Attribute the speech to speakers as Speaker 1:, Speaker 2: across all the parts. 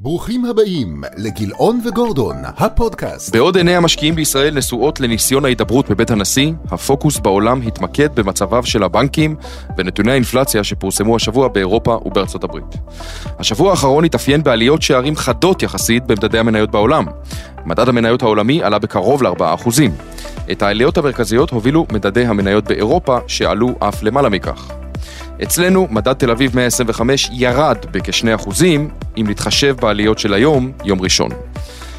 Speaker 1: ברוכים הבאים לגילאון וגורדון, הפודקאסט.
Speaker 2: בעוד עיני המשקיעים בישראל נשואות לניסיון ההידברות בבית הנשיא, הפוקוס בעולם התמקד במצביו של הבנקים ונתוני האינפלציה שפורסמו השבוע באירופה ובארצות הברית. השבוע האחרון התאפיין בעליות שערים חדות יחסית במדדי המניות בעולם. מדד המניות העולמי עלה בקרוב ל-4%. את העליות המרכזיות הובילו מדדי המניות באירופה שעלו אף למעלה מכך. אצלנו מדד תל אביב 125 ירד בכ-2% אם נתחשב בעליות של היום, יום ראשון.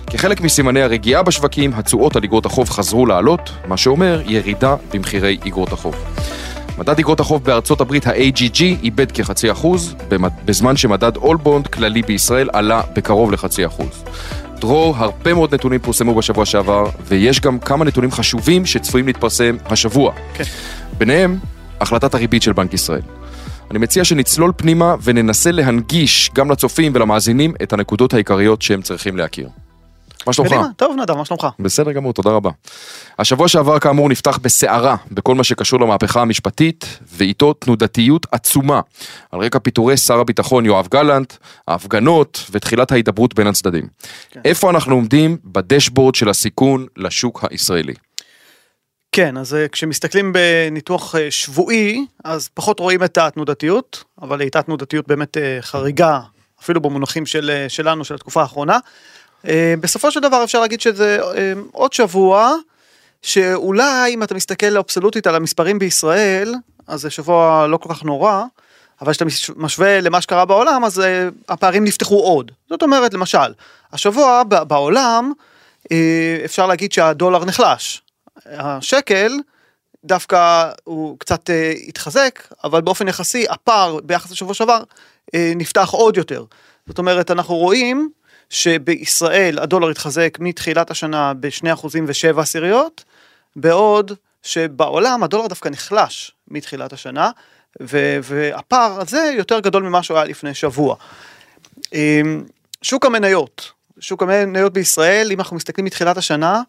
Speaker 2: כחלק מסימני הרגיעה בשווקים, התשואות על אגרות החוב חזרו לעלות, מה שאומר ירידה במחירי אגרות החוב. מדד אגרות החוב בארצות הברית, ה-AGG, איבד כחצי אחוז, בזמן שמדד אולבונד כללי בישראל עלה בקרוב לחצי אחוז. דרור, הרבה מאוד נתונים פורסמו בשבוע שעבר, ויש גם כמה נתונים חשובים שצפויים להתפרסם השבוע. כן. ביניהם, החלטת הריבית של בנק ישראל. אני מציע שנצלול פנימה וננסה להנגיש גם לצופים ולמאזינים את הנקודות העיקריות שהם צריכים להכיר. מה שלומך?
Speaker 3: טוב נדב, מה שלומך?
Speaker 2: בסדר גמור, תודה רבה. השבוע שעבר כאמור נפתח בסערה בכל מה שקשור למהפכה המשפטית, ואיתו תנודתיות עצומה, על רקע פיטורי שר הביטחון יואב גלנט, ההפגנות ותחילת ההידברות בין הצדדים. כן. איפה אנחנו עומדים בדשבורד של הסיכון לשוק הישראלי?
Speaker 3: כן, אז אה, כשמסתכלים בניתוח אה, שבועי, אז פחות רואים את התנודתיות, אבל הייתה תנודתיות באמת אה, חריגה, אפילו במונחים של, שלנו, של התקופה האחרונה. בסופו של דבר אפשר להגיד שזה עוד שבוע, שאולי אם אתה מסתכל אבסולוטית על המספרים בישראל, אז זה שבוע לא כל כך נורא, אבל כשאתה משווה למה שקרה בעולם, אז הפערים נפתחו עוד. זאת אומרת, למשל, השבוע בעולם, אפשר להגיד שהדולר נחלש. השקל דווקא הוא קצת אה, התחזק, אבל באופן יחסי הפער ביחס לשבוע שעבר אה, נפתח עוד יותר. זאת אומרת, אנחנו רואים שבישראל הדולר התחזק מתחילת השנה ב-2% ו-7 עשיריות, בעוד שבעולם הדולר דווקא נחלש מתחילת השנה, והפער הזה יותר גדול ממה שהוא היה לפני שבוע. אה, שוק המניות, שוק המניות בישראל, אם אנחנו מסתכלים מתחילת השנה,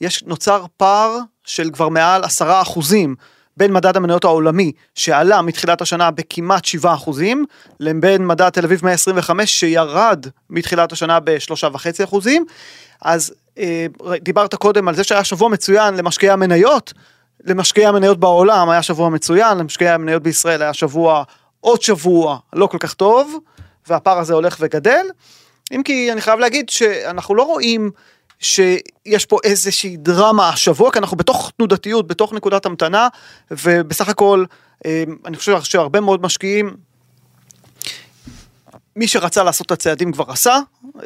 Speaker 3: יש נוצר פער של כבר מעל עשרה אחוזים בין מדד המניות העולמי שעלה מתחילת השנה בכמעט 7 אחוזים לבין מדד תל אביב 125 שירד מתחילת השנה בשלושה וחצי אחוזים. אז אה, דיברת קודם על זה שהיה שבוע מצוין למשקיעי המניות, למשקיעי המניות בעולם היה שבוע מצוין, למשקיעי המניות בישראל היה שבוע עוד שבוע לא כל כך טוב והפער הזה הולך וגדל. אם כי אני חייב להגיד שאנחנו לא רואים שיש פה איזושהי דרמה השבוע, כי אנחנו בתוך תנודתיות, בתוך נקודת המתנה, ובסך הכל, אה, אני חושב שהרבה מאוד משקיעים, מי שרצה לעשות את הצעדים כבר עשה,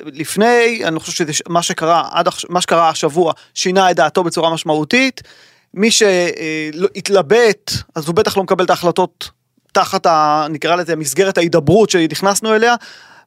Speaker 3: לפני, אני חושב שמה שקרה עד מה שקרה השבוע שינה את דעתו בצורה משמעותית, מי שהתלבט, אז הוא בטח לא מקבל את ההחלטות תחת, ה, נקרא לזה, מסגרת ההידברות שנכנסנו אליה,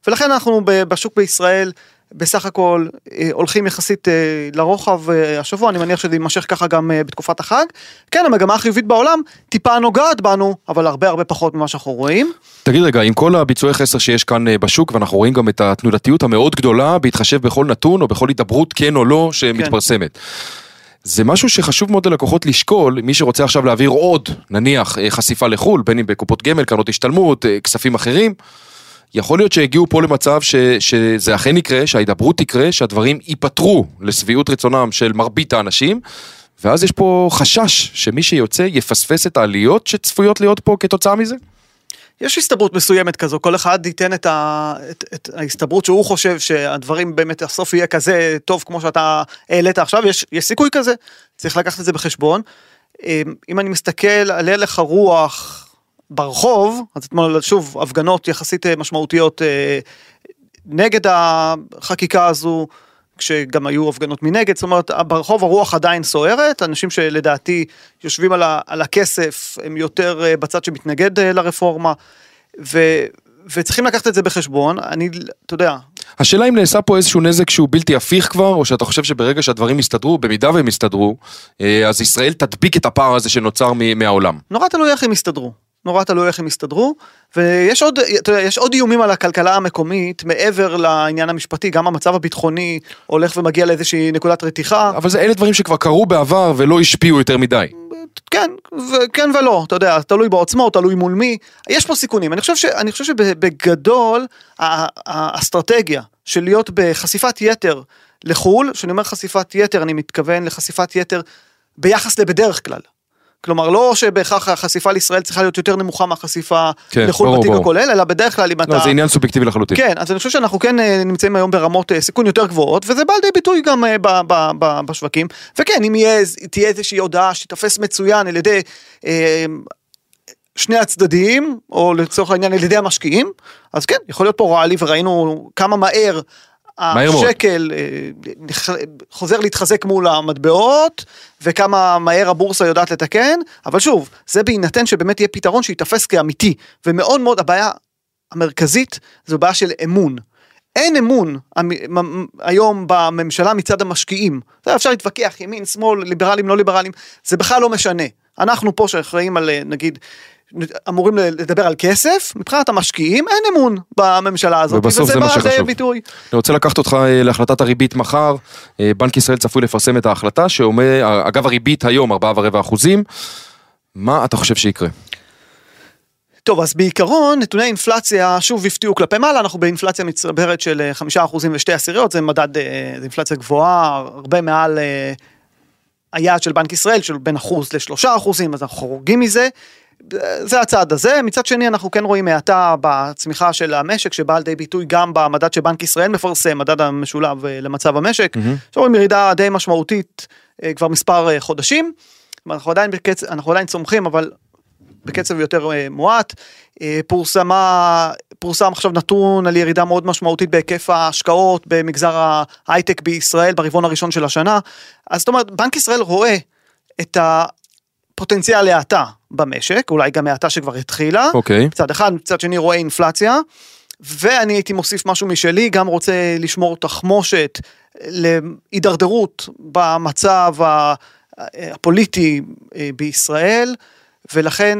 Speaker 3: ולכן אנחנו בשוק בישראל בסך הכל אה, הולכים יחסית אה, לרוחב אה, השבוע, אני מניח שזה יימשך ככה גם בתקופת החג. כן, המגמה החיובית בעולם טיפה נוגעת בנו, אבל הרבה הרבה פחות ממה שאנחנו רואים.
Speaker 2: תגיד רגע, עם כל הביצועי חסר שיש כאן בשוק, ואנחנו רואים גם את התנודתיות המאוד גדולה, בהתחשב בכל נתון או בכל הידברות, כן או לא, שמתפרסמת. כן. זה משהו שחשוב מאוד ללקוחות לשקול, מי שרוצה עכשיו להעביר עוד, נניח, חשיפה לחו"ל, בין אם בקופות גמל, קרנות השתלמות, כספים אחרים. יכול להיות שהגיעו פה למצב ש, שזה אכן יקרה, שההידברות תקרה, שהדברים ייפתרו לשביעות רצונם של מרבית האנשים, ואז יש פה חשש שמי שיוצא יפספס את העליות שצפויות להיות פה כתוצאה מזה?
Speaker 3: יש הסתברות מסוימת כזו, כל אחד ייתן את, ה, את, את ההסתברות שהוא חושב שהדברים באמת הסוף יהיה כזה טוב כמו שאתה העלית עכשיו, יש, יש סיכוי כזה, צריך לקחת את זה בחשבון. אם אני מסתכל על הלך הרוח ברחוב, אז אתמול שוב הפגנות יחסית אה, משמעותיות אה, נגד החקיקה הזו, כשגם היו הפגנות מנגד, זאת אומרת ברחוב הרוח עדיין סוערת, אנשים שלדעתי יושבים על, ה, על הכסף הם יותר אה, בצד שמתנגד לרפורמה, ו, וצריכים לקחת את זה בחשבון, אני, אתה יודע.
Speaker 2: השאלה אם נעשה פה איזשהו נזק שהוא בלתי הפיך כבר, או שאתה חושב שברגע שהדברים יסתדרו, במידה והם יסתדרו, אז ישראל תדביק את הפער הזה שנוצר מהעולם.
Speaker 3: נורא תלוי איך הם יסתדרו. נורא תלוי איך הם יסתדרו, ויש עוד, יודע, יש עוד איומים על הכלכלה המקומית מעבר לעניין המשפטי, גם המצב הביטחוני הולך ומגיע לאיזושהי נקודת רתיחה.
Speaker 2: אבל זה אלה דברים שכבר קרו בעבר ולא השפיעו יותר מדי.
Speaker 3: כן, וכן ולא, אתה יודע, תלוי בעוצמות, תלוי מול מי, יש פה סיכונים. אני חושב, ש, אני חושב שבגדול, האסטרטגיה של להיות בחשיפת יתר לחו"ל, כשאני אומר חשיפת יתר, אני מתכוון לחשיפת יתר ביחס לבדרך כלל. כלומר לא שבהכרח החשיפה לישראל צריכה להיות יותר נמוכה מהחשיפה
Speaker 2: כן,
Speaker 3: לחו"ל
Speaker 2: ברור,
Speaker 3: בתיק
Speaker 2: ברור.
Speaker 3: הכולל, אלא בדרך כלל אם אתה...
Speaker 2: לא, זה עניין סובייקטיבי לחלוטין.
Speaker 3: כן, אז אני חושב שאנחנו כן אה, נמצאים היום ברמות אה, סיכון יותר גבוהות, וזה בא לידי ביטוי גם אה, ב- ב- ב- בשווקים. וכן, אם יהיה, תהיה איזושהי הודעה שתיתפס מצוין על ידי אה, שני הצדדים, או לצורך העניין על ידי המשקיעים, אז כן, יכול להיות פה רעלי, וראינו כמה מהר. השקל אה, חוזר להתחזק מול המטבעות וכמה מהר הבורסה יודעת לתקן אבל שוב זה בהינתן שבאמת יהיה פתרון שייתפס כאמיתי ומאוד מאוד הבעיה המרכזית זו בעיה של אמון. אין אמון היום בממשלה מצד המשקיעים. יודע, אפשר להתווכח ימין, שמאל, ליברלים, לא ליברלים, זה בכלל לא משנה. אנחנו פה שאחראים על אה, נגיד אמורים לדבר על כסף, מבחינת המשקיעים אין אמון בממשלה הזאת,
Speaker 2: ובסוף זה מה שחשוב.
Speaker 3: ביטוי.
Speaker 2: אני רוצה לקחת אותך אה, להחלטת הריבית מחר. אה, בנק ישראל צפוי לפרסם את ההחלטה שאומר, אגב הריבית היום 4.4 אחוזים. מה אתה חושב שיקרה?
Speaker 3: טוב, אז בעיקרון נתוני אינפלציה שוב הפתיעו כלפי מעלה, אנחנו באינפלציה מצטברת של אה, חמישה אחוזים ושתי עשיריות, זה מדד, אה, זה אינפלציה גבוהה, הרבה מעל אה, היעד של בנק ישראל, של בין אחוז לשלושה אחוזים, אז אנחנו חורגים מזה. זה הצעד הזה, מצד שני אנחנו כן רואים האטה בצמיחה של המשק שבאה לידי ביטוי גם במדד שבנק ישראל מפרסם, מדד המשולב אה, למצב המשק, עכשיו רואים ירידה די משמעותית אה, כבר מספר אה, חודשים, אנחנו עדיין, בקצ... אנחנו עדיין צומחים אבל בקצב יותר מועט. פורסמה, פורסם עכשיו נתון על ירידה מאוד משמעותית בהיקף ההשקעות במגזר ההייטק בישראל ברבעון הראשון של השנה. אז זאת אומרת, בנק ישראל רואה את הפוטנציאל להאטה במשק, אולי גם האטה שכבר התחילה.
Speaker 2: אוקיי.
Speaker 3: מצד אחד, מצד שני רואה אינפלציה. ואני הייתי מוסיף משהו משלי, גם רוצה לשמור תחמושת להידרדרות במצב הפוליטי אה, בישראל, ולכן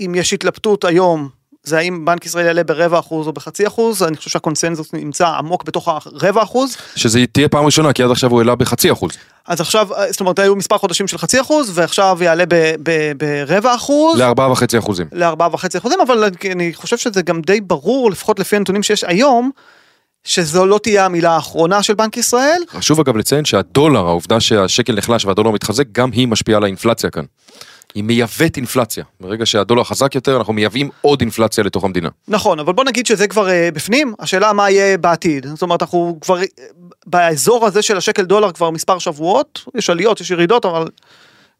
Speaker 3: אם יש התלבטות היום, זה האם בנק ישראל יעלה ברבע אחוז או בחצי אחוז, אני חושב שהקונסנזוס נמצא עמוק בתוך הרבע אחוז,
Speaker 2: שזה תהיה פעם ראשונה כי עד עכשיו הוא העלה בחצי אחוז.
Speaker 3: אז עכשיו, אה, זאת אומרת, היו מספר חודשים של חצי אחוז, ועכשיו יעלה ברבע אחוז.
Speaker 2: לארבעה וחצי אחוזים.
Speaker 3: לארבעה וחצי אחוזים, אבל אני חושב שזה גם די ברור, לפחות לפי הנתונים שיש היום, שזו לא תהיה המילה האחרונה של בנק ישראל.
Speaker 2: חשוב אגב לציין שהדולר, העובדה שהשקל נחלש והדולר מתחזק, גם היא משפיעה על האינפלציה כאן. היא מייבאת אינפלציה. ברגע שהדולר חזק יותר, אנחנו מייבאים עוד אינפלציה לתוך המדינה.
Speaker 3: נכון, אבל בוא נגיד שזה כבר אה, בפנים, השאלה מה יהיה בעתיד. זאת אומרת, אנחנו כבר אה, באזור הזה של השקל דולר כבר מספר שבועות, יש עליות, יש ירידות, אבל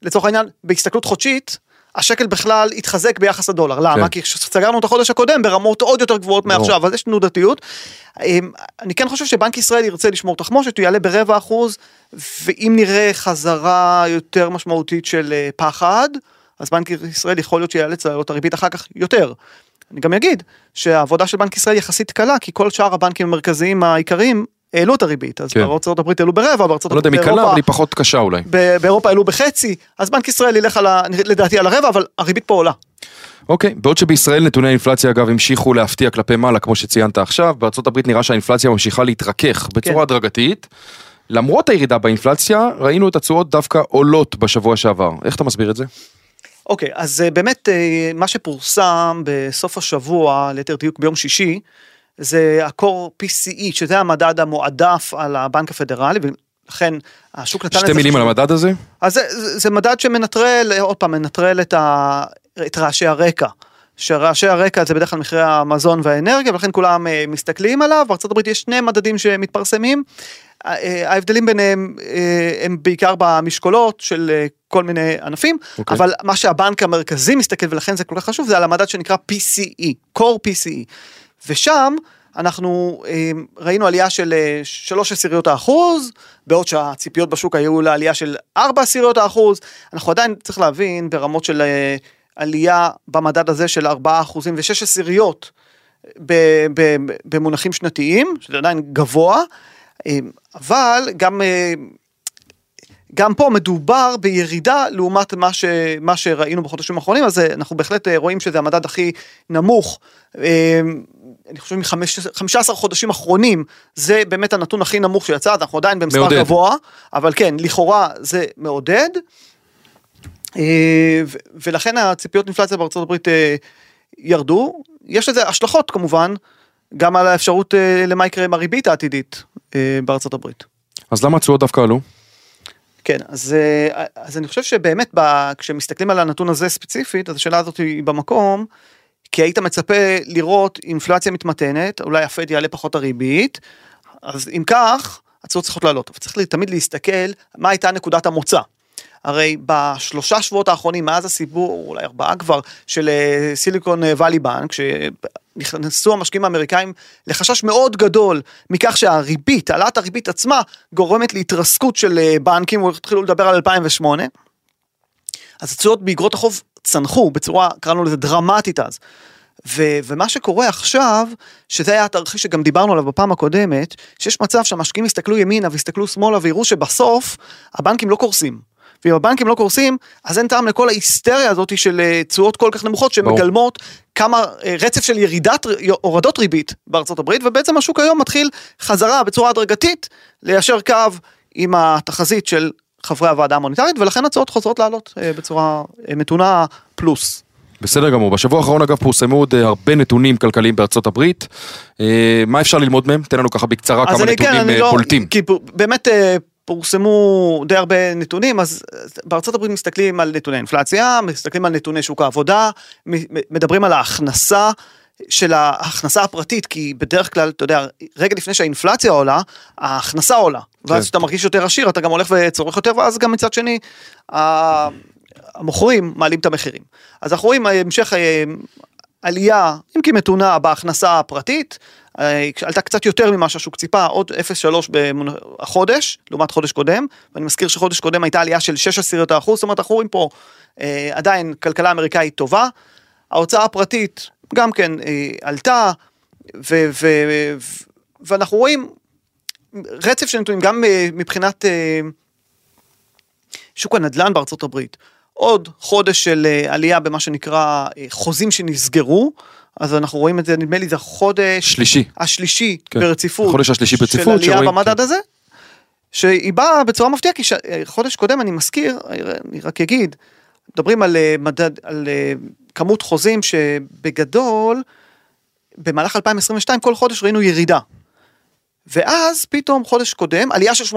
Speaker 3: לצורך העניין, בהסתכלות חודשית, השקל בכלל התחזק ביחס לדולר. למה?
Speaker 2: כן.
Speaker 3: כי סגרנו את החודש הקודם ברמות עוד יותר גבוהות. מעכשיו, אז יש תנודתיות. אמ, אני כן חושב שבנק ישראל ירצה לשמור תחמושת, הוא יעלה ברבע אחוז, ואם נראה חזרה יותר משמעותית של אה, פחד, אז בנק ישראל יכול להיות שיאלץ להעלות את הריבית אחר כך יותר. אני גם אגיד שהעבודה של בנק ישראל יחסית קלה, כי כל שאר הבנקים המרכזיים העיקריים העלו את הריבית, אז
Speaker 2: כן.
Speaker 3: בארצות הברית העלו ברבע, בארצות
Speaker 2: אני לא יודע אם
Speaker 3: הברית
Speaker 2: היא קלה,
Speaker 3: באירופה-
Speaker 2: אבל היא פחות קשה אולי.
Speaker 3: באירופה העלו בחצי, אז בנק ישראל ילך על ה, לדעתי על הרבע, אבל הריבית פה עולה.
Speaker 2: אוקיי, בעוד שבישראל נתוני האינפלציה אגב המשיכו להפתיע כלפי מעלה כמו שציינת עכשיו, בארצות הברית נראה שהאינפלציה ממשיכה להתרכך בצורה
Speaker 3: כן.
Speaker 2: הדרגתית. למרות הירידה באינפלציה, ראינו את התשואות דווקא עולות בשבוע שעבר. איך אתה מסביר את זה?
Speaker 3: אוקיי, אז אה, באמת אה, מה שפורסם בסוף השבוע, ליתר דיוק ביום שישי, זה הקור PCE, שזה המדד המועדף על הבנק הפדרלי, ולכן השוק נתן
Speaker 2: שתי מילים על. המדד הזה?
Speaker 3: אז זה, זה, זה מדד שמנטרל, עוד פעם, מנטרל את, ה, את רעשי הרקע. שרעשי הרקע זה בדרך כלל מחירי המזון והאנרגיה, ולכן כולם אה, מסתכלים עליו. בארה"ב יש שני מדדים שמתפרסמים. אה, ההבדלים ביניהם אה, הם בעיקר במשקולות של כל מיני ענפים,
Speaker 2: אוקיי.
Speaker 3: אבל מה שהבנק המרכזי מסתכל, ולכן זה כל כך חשוב, זה על המדד שנקרא PCE, Core PCE. ושם אנחנו אה, ראינו עלייה של אה, שלוש עשיריות האחוז, בעוד שהציפיות בשוק היו לעלייה של ארבע עשיריות האחוז, אנחנו עדיין צריך להבין ברמות של אה, עלייה במדד הזה של ארבעה אחוזים ושש עשיריות ב- ב- במונחים שנתיים, שזה עדיין גבוה, אה, אבל גם אה, גם פה מדובר בירידה לעומת מה, ש, מה שראינו בחודשים האחרונים, אז אה, אנחנו בהחלט אה, רואים שזה המדד הכי נמוך. אני חושב מ-15 חודשים אחרונים, זה באמת הנתון הכי נמוך שיצא, אז אנחנו עדיין במספר
Speaker 2: מעודד.
Speaker 3: גבוה, אבל כן, לכאורה זה מעודד. אה, ולכן הציפיות אינפלציה בארצות הברית אה, ירדו. יש לזה השלכות כמובן, גם על האפשרות אה, למה יקרה עם הריבית העתידית בארצות הברית.
Speaker 2: אז למה התשואות דווקא עלו?
Speaker 3: כן, אז, אז אני חושב שבאמת ב, כשמסתכלים על הנתון הזה ספציפית, אז השאלה הזאת היא במקום, כי היית מצפה לראות אינפלציה מתמתנת, אולי הפד יעלה פחות הריבית, אז אם כך, התשואות צריכות לעלות, אבל צריך תמיד להסתכל מה הייתה נקודת המוצא. הרי בשלושה שבועות האחרונים, מאז הסיפור, אולי ארבעה כבר, של סיליקון ואלי בנק, שנכנסו המשקיעים האמריקאים לחשש מאוד גדול מכך שהריבית, העלאת הריבית עצמה, גורמת להתרסקות של אה, בנקים, התחילו לדבר על 2008. אז התשואות באגרות החוב צנחו בצורה, קראנו לזה דרמטית אז. ו- ומה שקורה עכשיו, שזה היה התרחיש שגם דיברנו עליו בפעם הקודמת, שיש מצב שהמשקיעים יסתכלו ימינה ויסתכלו שמאלה ויראו שבסוף הבנקים לא קורסים. ואם הבנקים לא קורסים, אז אין טעם לכל ההיסטריה הזאת של אה, תשואות כל כך נמוכות שמגלמות כמה אה, רצף של ירידת, הורדות ריבית בארצות הברית, ובעצם השוק היום מתחיל חזרה בצורה הדרגתית ליישר קו עם התחזית של חברי הוועדה המוניטרית, ולכן הצעות חוזרות לעלות אה, בצורה מתונה פלוס.
Speaker 2: בסדר גמור. בשבוע האחרון אגב פורסמו עוד הרבה נתונים כלכליים בארצות הברית. מה אפשר ללמוד מהם? תן לנו ככה בקצרה כמה נתונים כן, לא, פולטים.
Speaker 3: כי באמת פורסמו די הרבה נתונים, אז בארצות הברית מסתכלים על נתוני אינפלציה, מסתכלים על נתוני שוק העבודה, מדברים על ההכנסה של ההכנסה הפרטית, כי בדרך כלל, אתה יודע, רגע לפני שהאינפלציה עולה, ההכנסה עולה. ואז כן. כשאתה מרגיש יותר עשיר, אתה גם הולך וצורך יותר, ואז גם מצד שני, המוכרים מעלים את המחירים. אז אנחנו רואים המשך אה, עלייה, אם כי מתונה, בהכנסה הפרטית, אה, עלתה קצת יותר ממה שהשוק ציפה, עוד 0.3 בחודש, לעומת חודש קודם, ואני מזכיר שחודש קודם הייתה עלייה של 6 עשיריות האחוז, זאת אומרת אנחנו רואים פה אה, עדיין כלכלה אמריקאית טובה, ההוצאה הפרטית גם כן אה, עלתה, ו, ו, ו, ואנחנו רואים רצף של נתונים גם אה, מבחינת אה, שוק הנדל"ן בארצות הברית, עוד חודש של אה, עלייה במה שנקרא אה, חוזים שנסגרו, אז אנחנו רואים את זה, נדמה לי זה החודש...
Speaker 2: שלישי.
Speaker 3: השלישי כן. ברציפות.
Speaker 2: החודש השלישי ברציפות.
Speaker 3: של עלייה שרואים, במדד כן. הזה. שהיא באה בצורה מפתיעה, כי ש... חודש קודם אני מזכיר, אני רק אגיד, מדברים על אה, מדד, על אה, כמות חוזים שבגדול, במהלך 2022 כל חודש ראינו ירידה. ואז פתאום חודש קודם עלייה של 8%.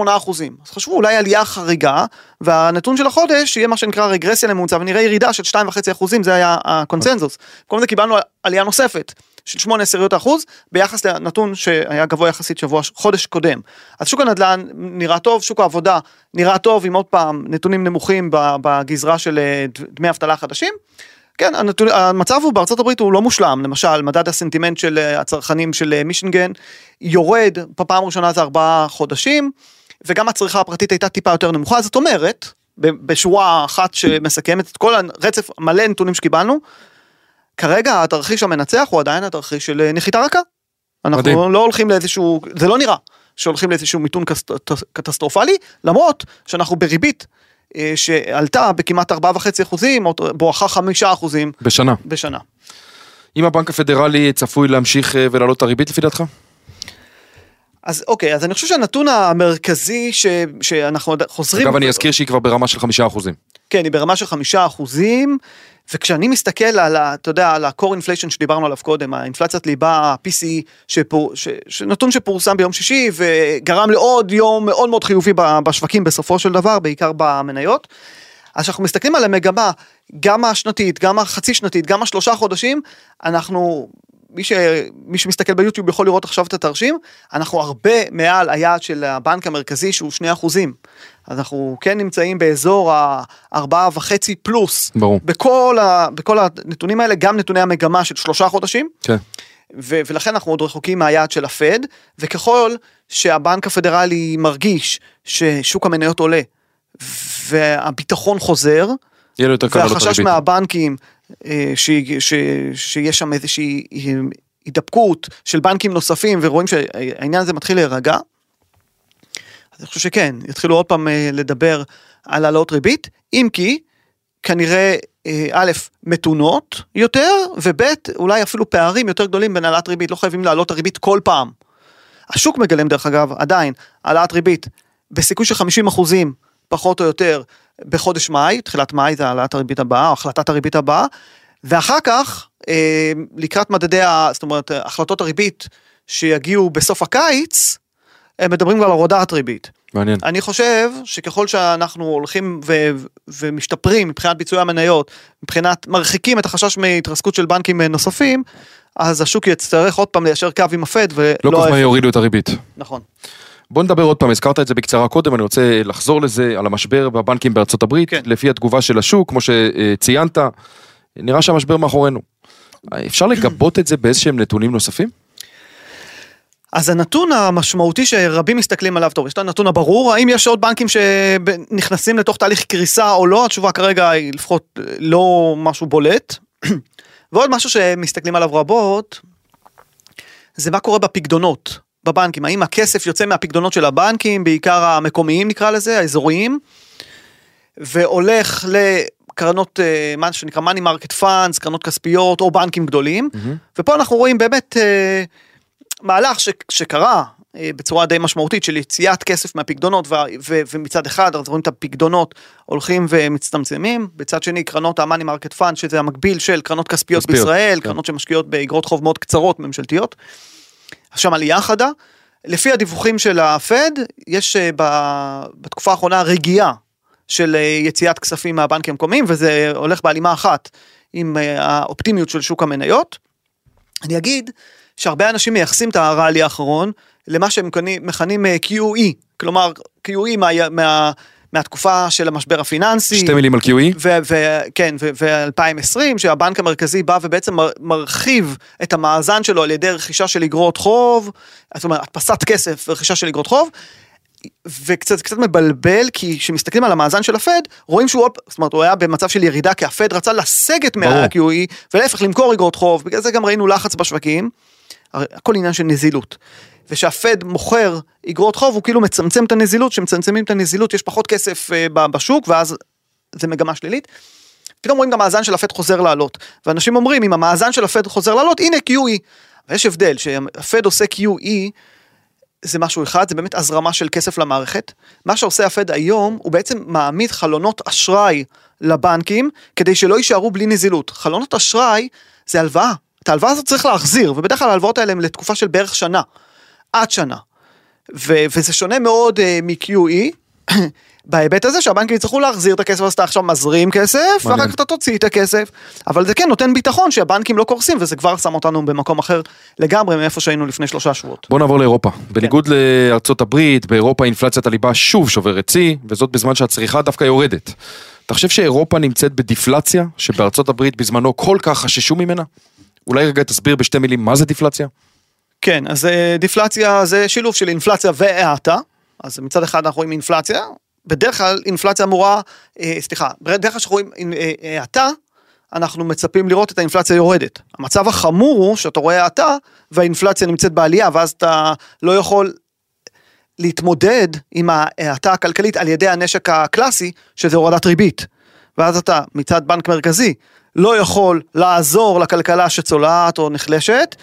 Speaker 3: אז חשבו אולי עלייה חריגה, והנתון של החודש יהיה מה שנקרא רגרסיה לממוצע, ונראה ירידה של 2.5%, זה היה הקונצנזוס. במקום זה קיבלנו עלייה נוספת של 8 עשיריות אחוז, ביחס לנתון שהיה גבוה יחסית שבוע, חודש קודם. אז שוק הנדל"ן נראה טוב, שוק העבודה נראה טוב, עם עוד פעם נתונים נמוכים בגזרה של אה, דמי אבטלה חדשים. כן, הנתון, המצב הוא בארצות הברית הוא לא מושלם, למשל מדד הסנטימנט של אה, הצרכנים של אה, מישינגן יורד בפעם ראשונה זה ארבעה חודשים, וגם הצריכה הפרטית הייתה טיפה יותר נמוכה, זאת אומרת, בשורה אחת שמסכמת את כל הרצף מלא נתונים שקיבלנו, כרגע התרחיש המנצח הוא עדיין התרחיש של אה, נחיתה רכה. אנחנו מדהים. לא הולכים לאיזשהו, זה לא נראה שהולכים לאיזשהו מיתון קטסטרופלי, למרות שאנחנו בריבית אה, שעלתה בכמעט 4.5 אחוזים, בואכה 5 אחוזים.
Speaker 2: בשנה.
Speaker 3: בשנה.
Speaker 2: אם הבנק הפדרלי צפוי להמשיך אה, ולעלות את הריבית לפי דעתך?
Speaker 3: אז אוקיי, אז אני חושב שהנתון המרכזי ש, שאנחנו חוזרים...
Speaker 2: אגב, אני אזכיר שהיא כבר ברמה של חמישה אחוזים.
Speaker 3: כן, היא ברמה של חמישה אחוזים, וכשאני מסתכל על, ה, אתה יודע, על ה-core inflation שדיברנו עליו קודם, האינפלציית ליבה, ה-PCE, שפור, ש, שנתון שפורסם ביום שישי וגרם לעוד יום מאוד מאוד חיובי בשווקים בסופו של דבר, בעיקר במניות. אז כשאנחנו מסתכלים על המגמה, גם השנתית, גם החצי שנתית, גם השלושה חודשים, אנחנו מי, ש... מי שמסתכל ביוטיוב יכול לראות עכשיו את התרשים, אנחנו הרבה מעל היעד של הבנק המרכזי שהוא 2 אחוזים. אז אנחנו כן נמצאים באזור הארבעה וחצי פלוס.
Speaker 2: ברור.
Speaker 3: בכל, ה... בכל הנתונים האלה, גם נתוני המגמה של שלושה חודשים.
Speaker 2: כן.
Speaker 3: ו- ולכן אנחנו עוד רחוקים מהיעד של הפד, וככל שהבנק הפדרלי מרגיש ששוק המניות עולה והביטחון חוזר,
Speaker 2: יהיה לו יותר קל
Speaker 3: והחשש מהבנקים אה, ש, ש, שיש שם איזושהי הידבקות של בנקים נוספים ורואים שהעניין הזה מתחיל להירגע. אני חושב שכן, יתחילו עוד פעם אה, לדבר על העלאות ריבית, אם כי כנראה אה, א', מתונות יותר, וב', אולי אפילו פערים יותר גדולים בין העלאת ריבית, לא חייבים להעלות הריבית כל פעם. השוק מגלם דרך אגב עדיין העלאת ריבית בסיכוי של 50 אחוזים פחות או יותר בחודש מאי, תחילת מאי זה העלאת הריבית הבאה, או החלטת הריבית הבאה, ואחר כך, אה, לקראת מדדי, זאת אומרת, החלטות הריבית שיגיעו בסוף הקיץ, מדברים גם על הורדת ריבית.
Speaker 2: מעניין.
Speaker 3: אני חושב שככל שאנחנו הולכים ו- ומשתפרים מבחינת ביצועי המניות, מבחינת מרחיקים את החשש מהתרסקות של בנקים נוספים, אז השוק יצטרך עוד פעם ליישר קו עם הפד ולא
Speaker 2: לא כל כך יורידו את הריבית.
Speaker 3: נכון.
Speaker 2: בוא נדבר עוד פעם, הזכרת את זה בקצרה קודם, אני רוצה לחזור לזה, על המשבר בבנקים בארצות הברית,
Speaker 3: כן.
Speaker 2: לפי התגובה של השוק, כמו שציינת, נראה שהמשבר מאחורינו. אפשר לגבות את זה באיזשהם נתונים נוספים?
Speaker 3: אז הנתון המשמעותי שרבים מסתכלים עליו, טוב, יש את הנתון הברור, האם יש עוד בנקים שנכנסים לתוך תהליך קריסה או לא, התשובה כרגע היא לפחות לא משהו בולט. ועוד משהו שמסתכלים עליו רבות, זה מה קורה בפקדונות בבנקים, האם הכסף יוצא מהפקדונות של הבנקים, בעיקר המקומיים נקרא לזה, האזוריים, והולך לקרנות, אה, מה שנקרא money market funds, קרנות כספיות או בנקים גדולים, ופה אנחנו רואים באמת אה, מהלך ש, שקרה אה, בצורה די משמעותית של יציאת כסף מהפקדונות ו, ו, ומצד אחד אנחנו רואים את הפקדונות הולכים ומצטמצמים, בצד שני קרנות ה-money market fund שזה המקביל של קרנות כספיות,
Speaker 2: כספיות,
Speaker 3: בישראל,
Speaker 2: כן.
Speaker 3: קרנות שמשקיעות באגרות חוב מאוד קצרות ממשלתיות. שם עלייה חדה. לפי הדיווחים של הפד, יש אה, ב- בתקופה האחרונה רגיעה של אה, יציאת כספים מהבנקים המקומיים, וזה הולך בהלימה אחת עם האופטימיות של שוק המניות. אני אגיד שהרבה אנשים מייחסים את הרלי האחרון למה שהם מכנים- אה, QE, כלומר QE מה, מה, מהתקופה של המשבר הפיננסי.
Speaker 2: שתי מילים על QE?
Speaker 3: וכן, ו-2020, שהבנק המרכזי בא ובעצם מר- מרחיב את המאזן שלו על ידי רכישה של אגרות חוב, זאת אומרת, הדפסת כסף ורכישה של אגרות חוב, וקצת קצת מבלבל, כי כשמסתכלים על המאזן של הפד, רואים שהוא, זאת אומרת, הוא היה במצב של ירידה, כי הפד רצה לסגת. מה-QE, ולהפך למכור אגרות חוב, בגלל זה גם ראינו לחץ בשווקים, הכל עניין של נזילות. ושהפד מוכר אגרות חוב, הוא כאילו מצמצם את הנזילות, כשמצמצמים את הנזילות יש פחות כסף אה, בשוק, ואז זה מגמה שלילית. פתאום רואים גם המאזן של הפד חוזר לעלות. ואנשים אומרים, אם המאזן של הפד חוזר לעלות, הנה QE. יש הבדל, שהפד עושה QE, זה משהו אחד, זה באמת הזרמה של כסף למערכת. מה שעושה הפד היום, הוא בעצם מעמיד חלונות אשראי לבנקים, כדי שלא יישארו בלי נזילות. חלונות אשראי זה הלוואה. את ההלוואה הזאת צריך להחזיר, ובדרך כלל ההלוואות האלה הן לתקופה של בערך שנה. עד שנה. ו- וזה שונה מאוד uh, מ-QE, בהיבט הזה שהבנקים יצטרכו להחזיר את הכסף, אז אתה עכשיו מזרים כסף,
Speaker 2: מעניין.
Speaker 3: ואחר כך אתה תוציא את הכסף, אבל זה כן נותן ביטחון שהבנקים לא קורסים, וזה כבר שם אותנו במקום אחר לגמרי מאיפה שהיינו לפני שלושה שבועות.
Speaker 2: בוא נעבור לאירופה.
Speaker 3: כן.
Speaker 2: בניגוד לארצות הברית, באירופה אינפלציית הליבה שוב שוברת שיא, וזאת בזמן שהצריכה דווקא יורדת. אתה חושב שאירופה נמצאת בדיפלציה, שבארצות הברית בזמנו כל כך חששו ממנה? אולי רגע תסביר בשתי מילים מה זה דיפלציה?
Speaker 3: כן, אז אה, דיפלציה זה שילוב של אינפלציה והאטה, אז מצד אחד אנחנו רואים אינפלציה, בדרך כלל אינפלציה אמורה, אה, סליחה, בדרך כלל כשאנחנו רואים אינ- אה, האטה, אנחנו מצפים לראות את האינפלציה יורדת. המצב החמור הוא שאתה רואה האטה והאינפלציה נמצאת בעלייה, ואז אתה לא יכול להתמודד עם ההאטה הכלכלית על ידי הנשק הקלאסי, שזה הורדת ריבית. ואז אתה מצד בנק מרכזי לא יכול לעזור לכלכלה שצולעת או נחלשת,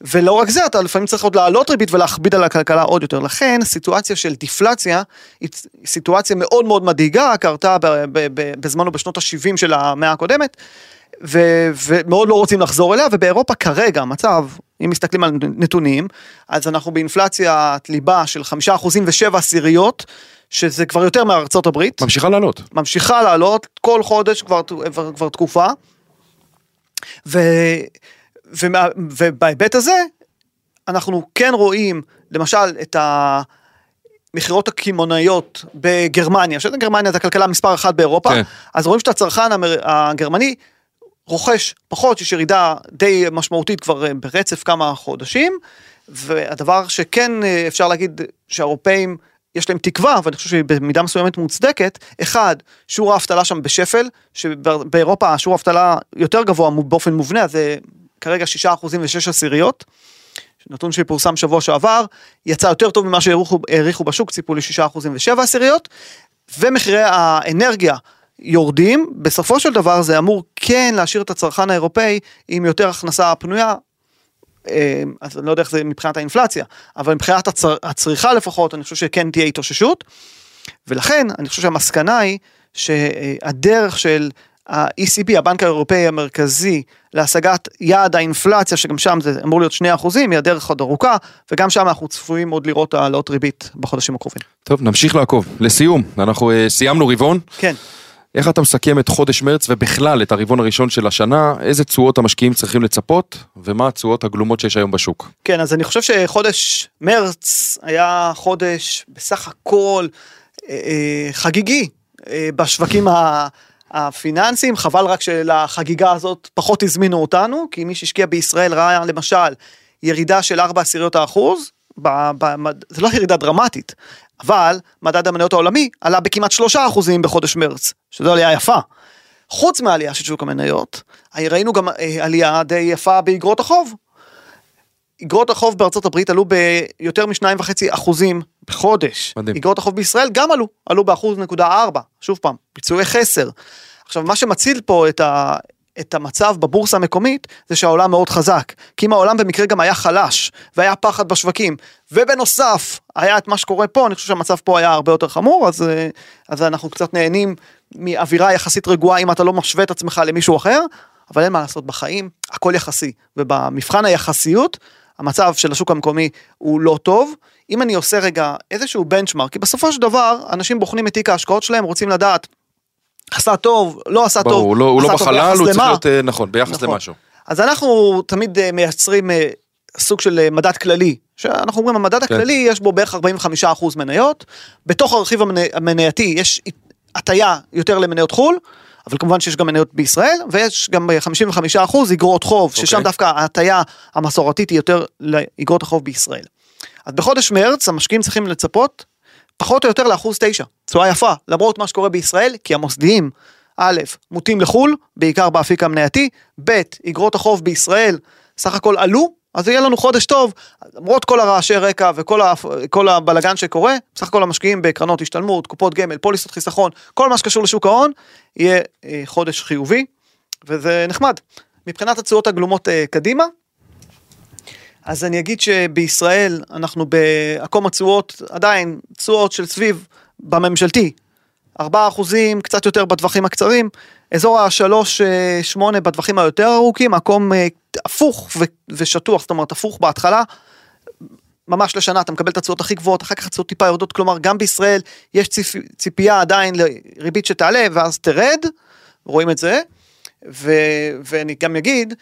Speaker 3: ולא רק זה, אתה לפעמים צריך עוד להעלות ריבית ולהכביד על הכלכלה עוד יותר. לכן, סיטואציה של דיפלציה היא סיטואציה מאוד מאוד מדאיגה, קרתה ב- ב- ב- בזמנו בשנות ה-70 של המאה הקודמת, ו- ומאוד לא רוצים לחזור אליה, ובאירופה כרגע המצב, אם מסתכלים על נתונים, אז אנחנו באינפלציית ליבה של 5% ו-7 עשיריות, שזה כבר יותר מארצות הברית.
Speaker 2: ממשיכה לעלות.
Speaker 3: ממשיכה לעלות כל חודש כבר, כבר, כבר תקופה. ו, ומה, ובהיבט הזה, אנחנו כן רואים, למשל, את המכירות הקמעונאיות בגרמניה, שגרמניה זה הכלכלה מספר אחת באירופה,
Speaker 2: כן.
Speaker 3: אז רואים שאתה הצרכן המר- הגרמני רוכש פחות, יש ירידה די משמעותית כבר אה, ברצף כמה חודשים, והדבר שכן אה, אפשר להגיד שהאירופאים יש להם תקווה, ואני חושב שהיא במידה מסוימת מוצדקת, אחד, שיעור האבטלה שם בשפל, שבאירופה שיעור האבטלה יותר גבוה באופן מובנה, זה כרגע 6% ו-6 עשיריות. נתון שפורסם שבוע שעבר, יצא יותר טוב ממה שהעריכו העריכו בשוק, ציפו ל-6% ו-7 עשיריות, ומחירי האנרגיה יורדים, בסופו של דבר זה אמור כן להשאיר את הצרכן האירופאי עם יותר הכנסה פנויה, אז אני לא יודע איך זה מבחינת האינפלציה, אבל מבחינת הצר, הצריכה לפחות, אני חושב שכן תהיה התאוששות. ולכן אני חושב שהמסקנה היא שהדרך של ה-ECB, הבנק האירופאי המרכזי, להשגת יעד האינפלציה, שגם שם זה אמור להיות 2 אחוזים, היא הדרך עוד ארוכה, וגם שם אנחנו צפויים עוד לראות העלאות ריבית בחודשים הקרובים.
Speaker 2: טוב, נמשיך לעקוב. לסיום, אנחנו uh, סיימנו רבעון.
Speaker 3: כן.
Speaker 2: איך אתה מסכם את חודש מרץ ובכלל את הרבעון הראשון של השנה, איזה תשואות המשקיעים צריכים לצפות, ומה התשואות הגלומות שיש היום בשוק?
Speaker 3: כן, אז אני חושב שחודש מרץ היה חודש בסך הכל אה, אה, חגיגי אה, בשווקים ה... הפיננסיים, חבל רק שלחגיגה הזאת פחות הזמינו אותנו, כי מי שהשקיע בישראל ראה למשל ירידה של 4 עשיריות האחוז, זה לא ירידה דרמטית, אבל מדד המניות העולמי עלה בכמעט 3 אחוזים בחודש מרץ, שזו עלייה יפה. חוץ מהעלייה של שוק המניות, ראינו גם אה, עלייה די יפה באגרות החוב. אגרות החוב בארצות הברית עלו ביותר משניים וחצי אחוזים בחודש. מדהים. אגרות החוב בישראל גם עלו, עלו באחוז נקודה ארבע, שוב פעם, ביצועי חסר. עכשיו, מה שמציל פה את, ה, את המצב בבורסה המקומית, זה שהעולם מאוד חזק. כי אם העולם במקרה גם היה חלש, והיה פחד בשווקים, ובנוסף, היה את מה שקורה פה, אני חושב שהמצב פה היה הרבה יותר חמור, אז, אז אנחנו קצת נהנים מאווירה יחסית רגועה אם אתה לא משווה את עצמך למישהו אחר, אבל אין מה לעשות בחיים, הכל יחסי. ובמבחן היחסיות, המצב של השוק המקומי הוא לא טוב. אם אני עושה רגע איזשהו בנצ'מארק, כי בסופו של דבר אנשים בוחנים את תיק ההשקעות שלהם, רוצים לדעת, עשה טוב, לא עשה
Speaker 2: ברור,
Speaker 3: טוב,
Speaker 2: הוא לא, הוא לא בחלל, הוא צריך? להיות, אה, נכון, ביחס
Speaker 3: נכון.
Speaker 2: למשהו.
Speaker 3: אז אנחנו תמיד אה, מייצרים אה, סוג של מדד כללי, שאנחנו אומרים המדד
Speaker 2: כן.
Speaker 3: הכללי יש בו בערך 45% מניות, בתוך הרכיב המני- המנייתי יש הטיה יותר למניות חו"ל, אבל כמובן שיש גם מניות בישראל, ויש גם אה, 55% איגרות חוב, ששם
Speaker 2: אוקיי.
Speaker 3: דווקא ההטיה המסורתית היא יותר לאיגרות החוב בישראל. אז בחודש מרץ המשקיעים צריכים לצפות פחות או יותר לאחוז תשע, תשואה יפה, למרות מה שקורה בישראל, כי המוסדיים, א', מוטים לחו"ל, בעיקר באפיק המנייתי, ב', איגרות החוב בישראל סך הכל עלו, אז יהיה לנו חודש טוב, למרות כל הרעשי רקע וכל ה, הבלגן שקורה, בסך הכל המשקיעים בקרנות השתלמות, קופות גמל, פוליסות חיסכון, כל מה שקשור לשוק ההון, יהיה אה, חודש חיובי, וזה נחמד. מבחינת התשואות הגלומות אה, קדימה, אז אני אגיד שבישראל אנחנו בעקום התשואות, עדיין תשואות של סביב בממשלתי, 4 אחוזים, קצת יותר בטווחים הקצרים, אזור ה-3-8 בטווחים היותר ארוכים, מקום אה, הפוך ושטוח, זאת אומרת הפוך בהתחלה, ממש לשנה אתה מקבל את התשואות הכי גבוהות, אחר כך התשואות טיפה יורדות, כלומר גם בישראל יש ציפ, ציפייה עדיין לריבית שתעלה ואז תרד, רואים את זה, ו, ואני גם אגיד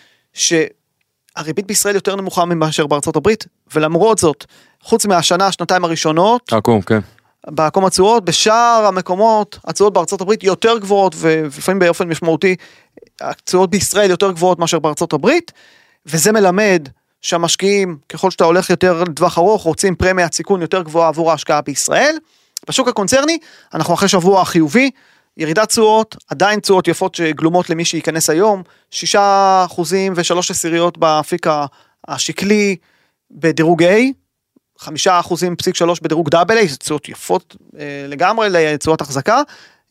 Speaker 3: שהריבית בישראל יותר נמוכה מאשר בארצות הברית, ולמרות זאת, חוץ מהשנה, שנתיים הראשונות,
Speaker 2: עקום, כן.
Speaker 3: בעקום התשואות, בשאר המקומות התשואות בארצות הברית יותר גבוהות ולפעמים באופן משמעותי התשואות בישראל יותר גבוהות מאשר בארצות הברית וזה מלמד שהמשקיעים ככל שאתה הולך יותר לטווח ארוך רוצים פרמיית סיכון יותר גבוהה עבור ההשקעה בישראל. בשוק הקונצרני אנחנו אחרי שבוע חיובי ירידת תשואות עדיין תשואות יפות שגלומות למי שייכנס היום שישה אחוזים ושלוש עשיריות באפיק השקלי בדירוג A חמישה אחוזים פסיק שלוש בדירוג דאבל איי, זה תשואות יפות אה, לגמרי לתשואות החזקה.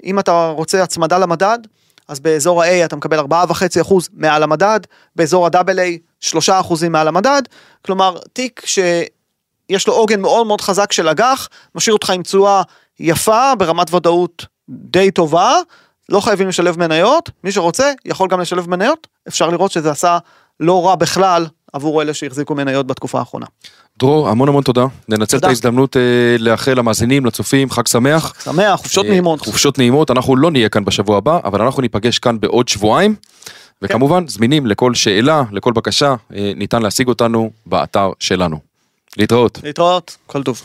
Speaker 3: אם אתה רוצה הצמדה למדד, אז באזור ה-A אתה מקבל ארבעה וחצי אחוז מעל המדד, באזור ה-AA שלושה אחוזים מעל המדד, כלומר תיק שיש לו עוגן מאוד מאוד חזק של אג"ח, משאיר אותך עם תשואה יפה ברמת ודאות די טובה, לא חייבים לשלב מניות, מי שרוצה יכול גם לשלב מניות, אפשר לראות שזה עשה לא רע בכלל עבור אלה שהחזיקו מניות בתקופה האחרונה.
Speaker 2: דרור, המון המון תודה. ננצל את
Speaker 3: תודה.
Speaker 2: ההזדמנות אה, לאחל למאזינים, לצופים, חג שמח.
Speaker 3: שמח, חופשות
Speaker 2: אה,
Speaker 3: נעימות.
Speaker 2: חופשות נעימות, אנחנו לא נהיה כאן בשבוע הבא, אבל אנחנו ניפגש כאן בעוד שבועיים. וכמובן, זמינים לכל שאלה, לכל בקשה, אה, ניתן להשיג אותנו באתר שלנו. להתראות.
Speaker 3: להתראות, כל טוב.